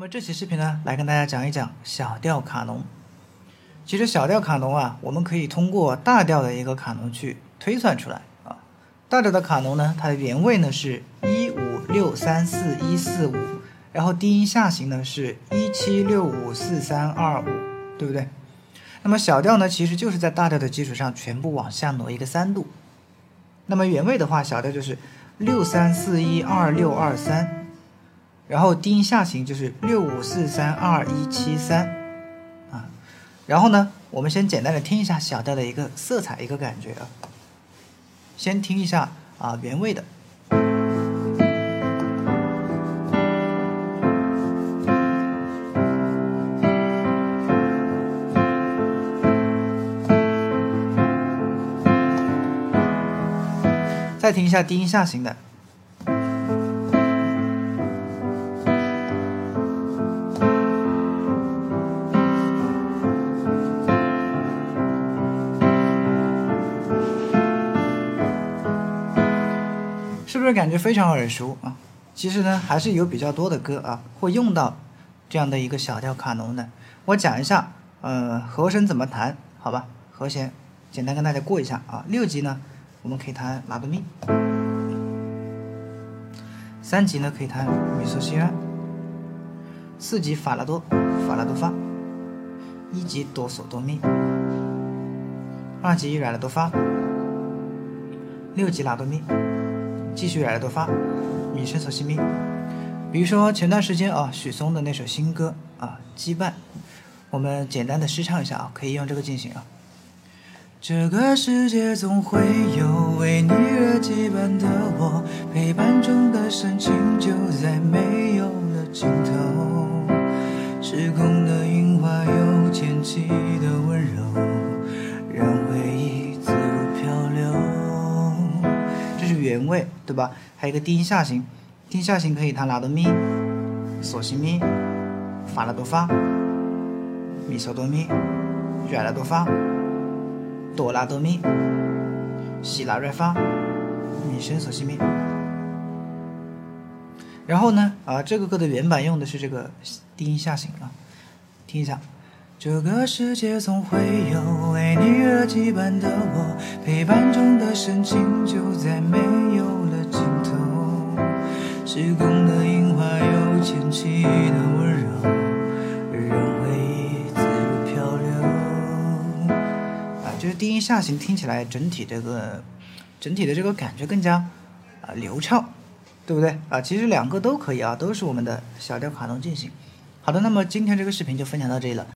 那么这期视频呢，来跟大家讲一讲小调卡农。其实小调卡农啊，我们可以通过大调的一个卡农去推算出来啊。大调的卡农呢，它的原位呢是一五六三四一四五，然后低音下行呢是一七六五四三二五，对不对？那么小调呢，其实就是在大调的基础上全部往下挪一个三度。那么原位的话，小调就是六三四一二六二三。然后低音下行就是六五四三二一七三，啊，然后呢，我们先简单的听一下小调的一个色彩一个感觉啊，先听一下啊原味的，再听一下低音下行的。是不是感觉非常耳熟啊？其实呢，还是有比较多的歌啊，会用到这样的一个小调卡农的。我讲一下，呃，和声怎么弹，好吧？和弦简单跟大家过一下啊。六级呢，我们可以弹拉哆咪；三级呢，可以弹米索西拉；四级法拉多，法拉多发；一级哆嗦哆咪；二级软拉哆发；六级拉哆咪。继续来多发，咪升嗦西咪。比如说前段时间啊，许嵩的那首新歌啊《羁绊》，我们简单的试唱一下啊，可以用这个进行啊。这个世界总会有为你而羁绊的我，陪伴中的深情就再没有了尽头。时空位对吧？还有一个低音下行，低音下行可以弹拉哆咪、嗦西咪、法拉多发、咪嗦哆咪、瑞拉哆发、哆拉哆咪、西拉瑞发、咪升嗦西咪。然后呢，啊，这个歌的原版用的是这个低音下行啊，听一下。这个世界总会有为你而羁绊的我，陪伴中的深情就在没有了尽头。时空的樱花有前期的温柔，让回忆自如漂流。啊，就是低音下行听起来整体这个整体的这个感觉更加啊流畅，对不对啊？其实两个都可以啊，都是我们的小调卡农进行。好的，那么今天这个视频就分享到这里了。